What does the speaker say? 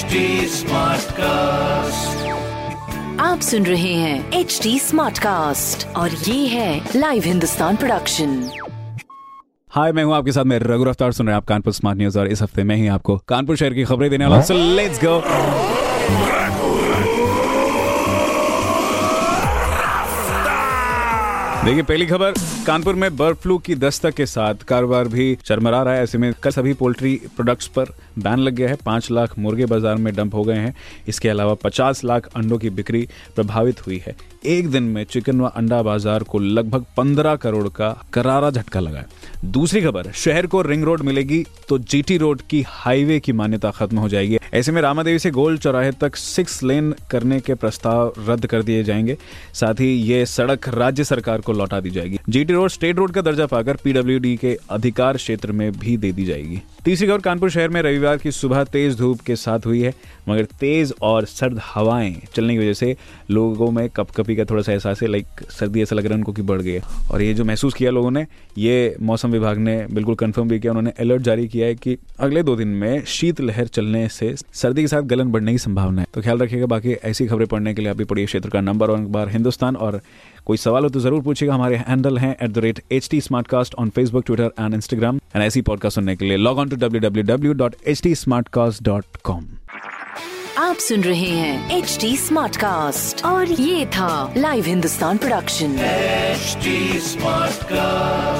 HD cast आप सुन रहे हैं एच डी स्मार्ट कास्ट और ये है लाइव हिंदुस्तान प्रोडक्शन हाय मैं हूँ आपके साथ मैं रघु रफ्तार सुन रहे हैं आप कानपुर स्मार्ट न्यूज़ और इस हफ़्ते में ही आपको कानपुर शहर की खबरें देने वाला हूँ। सो लेट्स गो देखिए, पहली खबर, कानपुर में बर्ड फ्लू की दस्तक के साथ कारोबार भी चरमरा रहा है। ऐसे में कल सभी पोल्ट्री प्रोडक्ट्स पर बैन लग गया है। पाँच लाख मुर्गे बाज़ार में डंप हो गए हैं। इसके अलावा पचास लाख अंडों की बिक्री प्रभावित हुई है। एक दिन में चिकन व अंडा बाज़ार को लगभग पंद्रह करोड़ का करारा झटका लगा है। दूसरी खबर, शहर को रिंग रोड मिलेगी तो जीटी रोड की हाईवे की मान्यता खत्म हो जाएगी। ऐसे में रामादेवी से गोल चौराहे तक सिक्स लेन करने के प्रस्ताव रद्द कर दिए जाएँगे। साथ ही ये सड़क राज्य सरकार को लौटा दी जाएगी। जीटी रोड, स्टेट रोड का दर्जा पाकर पीडब्ल्यूडी के अधिकार क्षेत्र में भी दे दी जाएगी। तीसरी खबर, कानपुर शहर में रविवार की सुबह तेज धूप के साथ हुई है, मगर तेज और सर्द हवाएँ चलने की वजह से लोगों में कपकपी का थोड़ा सा एहसास है, लाइक सर्दी ऐसा लग रहा है उनको कि बढ़ गई और ये जो महसूस किया लोगों ने, ये मौसम विभाग ने बिल्कुल कंफर्म भी किया उन्होंने अलर्ट जारी किया है कि अगले दो दिन में शीत लहर चलने से सर्दी के साथ गलन बढ़ने की संभावना है। तो ख्याल रखिएगा बाकी ऐसी खबरें पढ़ने के लिए अभी पढ़िए क्षेत्र का नंबर और अखबार हिंदुस्तान। और कोई सवाल हो तो ज़रूर पूछिएगा हमारे हैंडल हैं at the rate H T Smartcast on Facebook Twitter and Instagram and ऐसी पॉडकास्ट सुनने के लिए log on to W W W dot H T Smartcast dot com आप सुन रहे हैं एच टी स्मार्ट कास्ट और ये था live Hindustan production HD Smartcast.